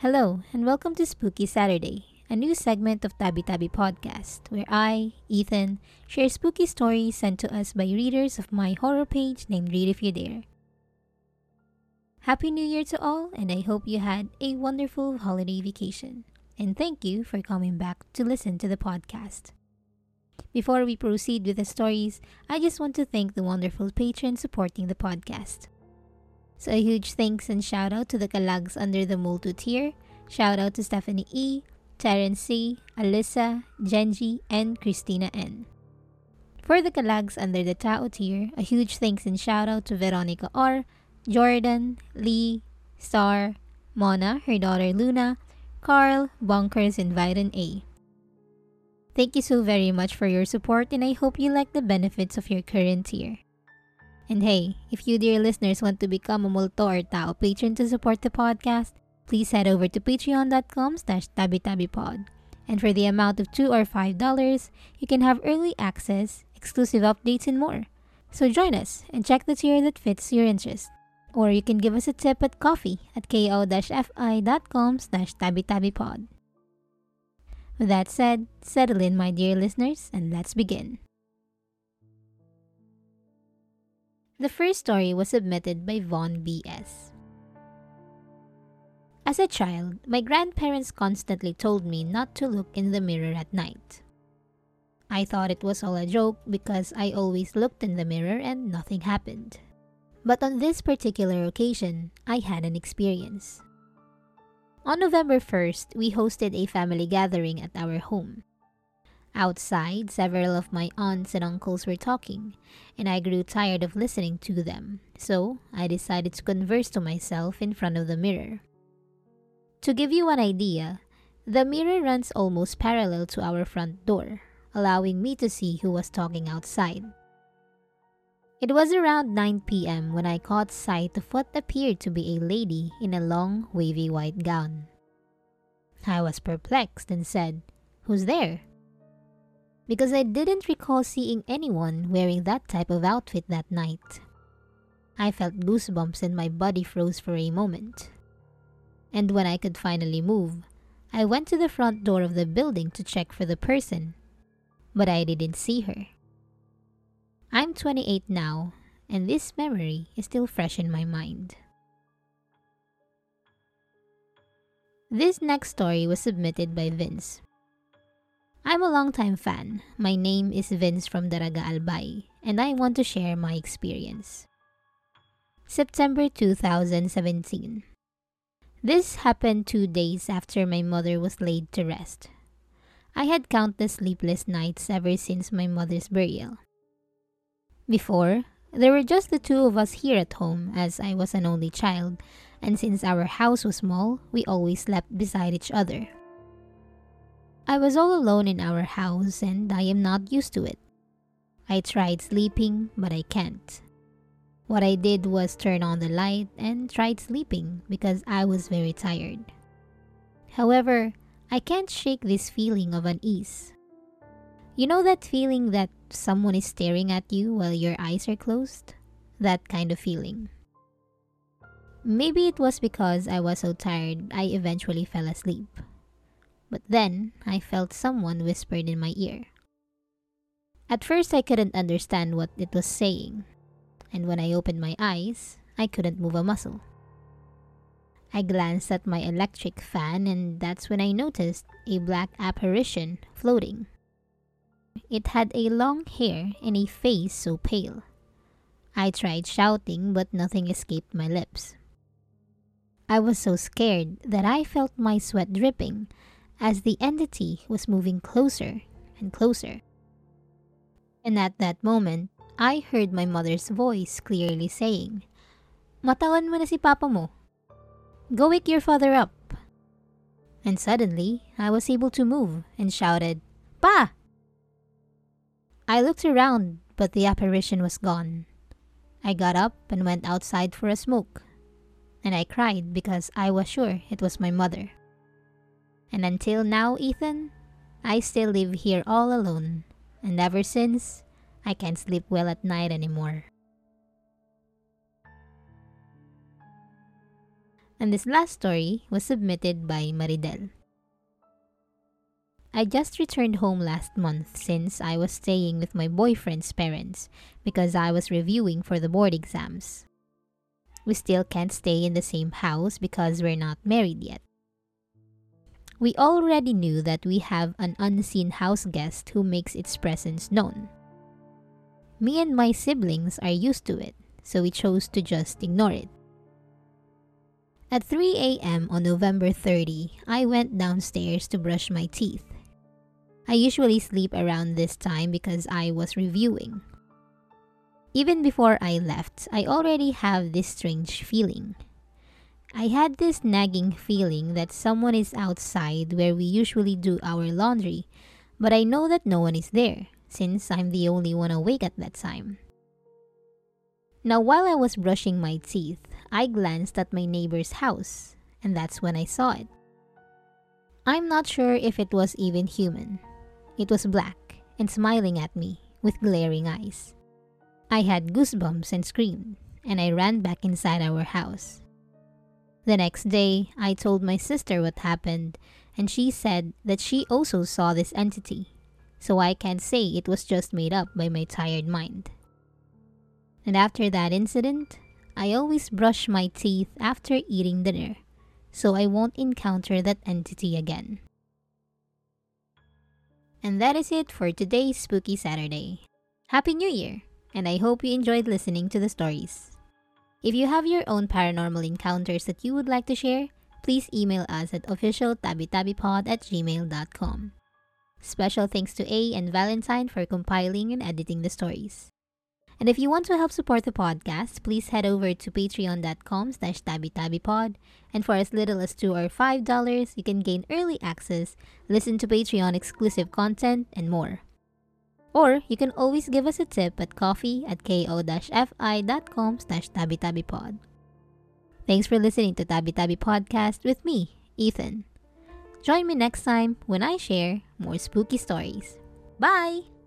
Hello, and welcome to Spooky Saturday, a new segment of Tabi Tabi Podcast, where I, Ethan, share spooky stories sent to us by readers of my horror page named Read If You Dare. Happy New Year to all, and I hope you had a wonderful holiday vacation. And thank you for coming back to listen to the podcast. Before we proceed with the stories, I just want to thank the wonderful patrons supporting the podcast. So a huge thanks and shout out to the Kalags under the Multo tier. Shout out to Stephanie E, Terence C, Alyssa, Genji, and Christina N. For the Kalags under the Tao tier, a huge thanks and shout out to Veronica R, Jordan, Lee, Star, Mona, her daughter Luna, Carl, Bunkers, and Viden A. Thank you so very much for your support and I hope you like the benefits of your current tier. And hey, if you dear listeners want to become a Multo or Tao patron to support the podcast, please head over to patreon.com slash tabitabipod. And for the amount of 2 or $5, you can have early access, exclusive updates, and more. So join us and check the tier that fits your interest. Or you can give us a tip at coffee at ko-fi.com slash tabitabipod. With that said, settle in my dear listeners and let's begin. The first story was submitted by Vaughn B.S. As a child, my grandparents constantly told me not to look in the mirror at night. I thought it was all a joke because I always looked in the mirror and nothing happened. But on this particular occasion, I had an experience. On November 1st, we hosted a family gathering at our home. Outside, several of my aunts and uncles were talking, and I grew tired of listening to them, so I decided to converse to myself in front of the mirror. To give you an idea, the mirror runs almost parallel to our front door, allowing me to see who was talking outside. It was around 9 p.m. when I caught sight of what appeared to be a lady in a long, wavy white gown. I was perplexed and said, Who's there? Because I didn't recall seeing anyone wearing that type of outfit that night. I felt goosebumps and my body froze for a moment. And when I could finally move, I went to the front door of the building to check for the person, but I didn't see her. I'm 28 now, and this memory is still fresh in my mind. This next story was submitted by Vince. I'm a longtime fan. My name is Vince from Daraga Albay, and I want to share my experience. September 2017. This happened two days after my mother was laid to rest. I had countless sleepless nights ever since my mother's burial. Before, there were just the two of us here at home as I was an only child, and since our house was small, we always slept beside each other. I was all alone in our house and I am not used to it. I tried sleeping, but I can't. What I did was turn on the light and tried sleeping because I was very tired. However, I can't shake this feeling of unease. You know that feeling that someone is staring at you while your eyes are closed? That kind of feeling. Maybe it was because I was so tired I eventually fell asleep. But then I felt someone whispered in my ear. At first I couldn't understand what it was saying, and when I opened my eyes, I couldn't move a muscle. I glanced at my electric fan and that's when I noticed a black apparition floating it had a long hair and a face so pale. I tried shouting, but nothing escaped my lips. I was so scared that I felt my sweat dripping as the entity was moving closer and closer. And at that moment, I heard my mother's voice clearly saying, Matawan mo na si papa mo. Go wake your father up. And suddenly, I was able to move and shouted, Pa! I looked around, but the apparition was gone. I got up and went outside for a smoke. And I cried because I was sure it was my mother. And until now, Ethan, I still live here all alone. And ever since, I can't sleep well at night anymore. And this last story was submitted by Maridel. I just returned home last month since I was staying with my boyfriend's parents because I was reviewing for the board exams. We still can't stay in the same house because we're not married yet. We already knew that we have an unseen house guest who makes its presence known. Me and my siblings are used to it, so we chose to just ignore it. At 3 a.m. on November 30, I went downstairs to brush my teeth. I usually sleep around this time because I was reviewing. Even before I left, I already have this strange feeling. I had this nagging feeling that someone is outside where we usually do our laundry, but I know that no one is there since I'm the only one awake at that time. Now, while I was brushing my teeth, I glanced at my neighbor's house, and that's when I saw it. I'm not sure if it was even human. It was black and smiling at me with glaring eyes. I had goosebumps and screamed, and I ran back inside our house. The next day, I told my sister what happened, and she said that she also saw this entity, so I can't say it was just made up by my tired mind. And after that incident, I always brush my teeth after eating dinner, so I won't encounter that entity again. And that is it for today's Spooky Saturday. Happy New Year! And I hope you enjoyed listening to the stories. If you have your own paranormal encounters that you would like to share, please email us at officialtabitabipod at gmail.com. Special thanks to A and Valentine for compiling and editing the stories. And if you want to help support the podcast, please head over to patreon.com slash tabitabipod. And for as little as 2 or $5, you can gain early access, listen to Patreon exclusive content, and more. Or you can always give us a tip at coffee at ko-fi.com slash tabitabipod. Thanks for listening to Tabi Tabi Podcast with me, Ethan. Join me next time when I share more spooky stories. Bye!